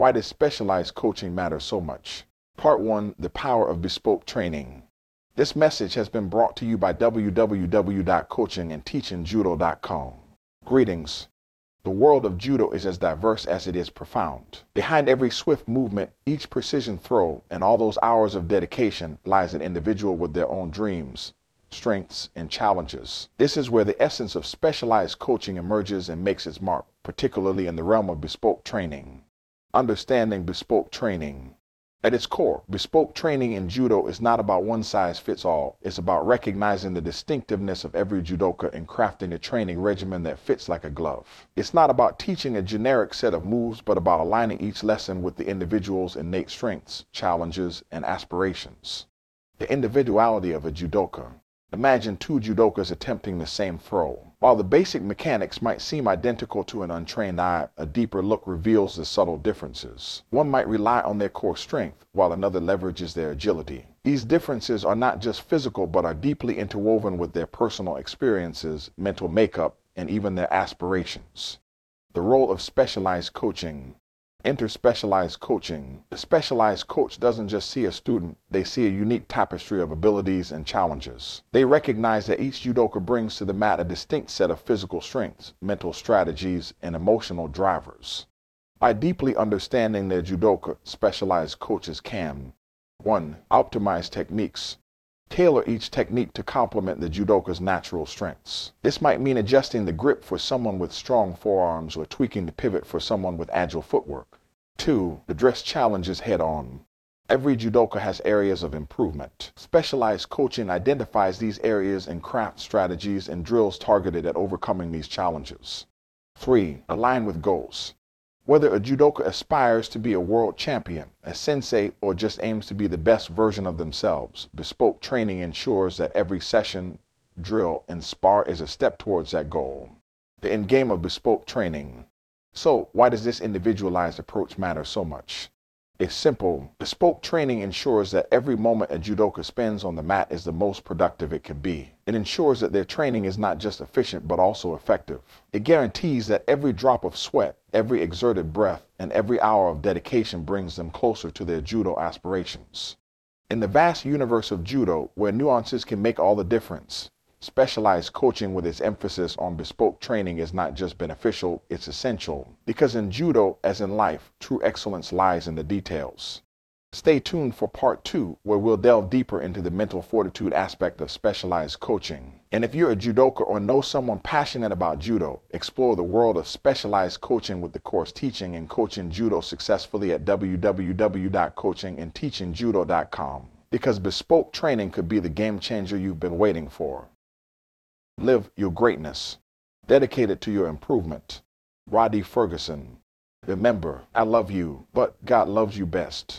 Why does specialized coaching matter so much? Part 1 The Power of Bespoke Training. This message has been brought to you by www.coachingandteachingjudo.com. Greetings. The world of judo is as diverse as it is profound. Behind every swift movement, each precision throw, and all those hours of dedication lies an individual with their own dreams, strengths, and challenges. This is where the essence of specialized coaching emerges and makes its mark, particularly in the realm of bespoke training. Understanding bespoke training. At its core, bespoke training in judo is not about one size fits all. It's about recognizing the distinctiveness of every judoka and crafting a training regimen that fits like a glove. It's not about teaching a generic set of moves, but about aligning each lesson with the individual's innate strengths, challenges, and aspirations. The individuality of a judoka. Imagine two judokas attempting the same throw. While the basic mechanics might seem identical to an untrained eye, a deeper look reveals the subtle differences. One might rely on their core strength, while another leverages their agility. These differences are not just physical, but are deeply interwoven with their personal experiences, mental makeup, and even their aspirations. The role of specialized coaching. Enter specialized coaching. The specialized coach doesn't just see a student, they see a unique tapestry of abilities and challenges. They recognize that each judoka brings to the mat a distinct set of physical strengths, mental strategies, and emotional drivers. By deeply understanding their judoka, specialized coaches can 1. Optimize techniques. Tailor each technique to complement the judoka's natural strengths. This might mean adjusting the grip for someone with strong forearms or tweaking the pivot for someone with agile footwork. 2. Address challenges head on. Every judoka has areas of improvement. Specialized coaching identifies these areas and crafts strategies and drills targeted at overcoming these challenges. 3. Align with goals. Whether a judoka aspires to be a world champion, a sensei, or just aims to be the best version of themselves, bespoke training ensures that every session, drill, and spar is a step towards that goal. The end game of bespoke training. So, why does this individualized approach matter so much? It's simple. Bespoke training ensures that every moment a judoka spends on the mat is the most productive it can be. It ensures that their training is not just efficient but also effective. It guarantees that every drop of sweat, every exerted breath, and every hour of dedication brings them closer to their judo aspirations. In the vast universe of judo, where nuances can make all the difference, Specialized coaching with its emphasis on bespoke training is not just beneficial, it's essential. Because in judo, as in life, true excellence lies in the details. Stay tuned for part two, where we'll delve deeper into the mental fortitude aspect of specialized coaching. And if you're a judoka or know someone passionate about judo, explore the world of specialized coaching with the course Teaching and Coaching Judo successfully at www.coachingandteachingjudo.com. Because bespoke training could be the game changer you've been waiting for. Live your greatness. Dedicated to your improvement. Rhadi Ferguson. Remember, I love you, but God loves you best.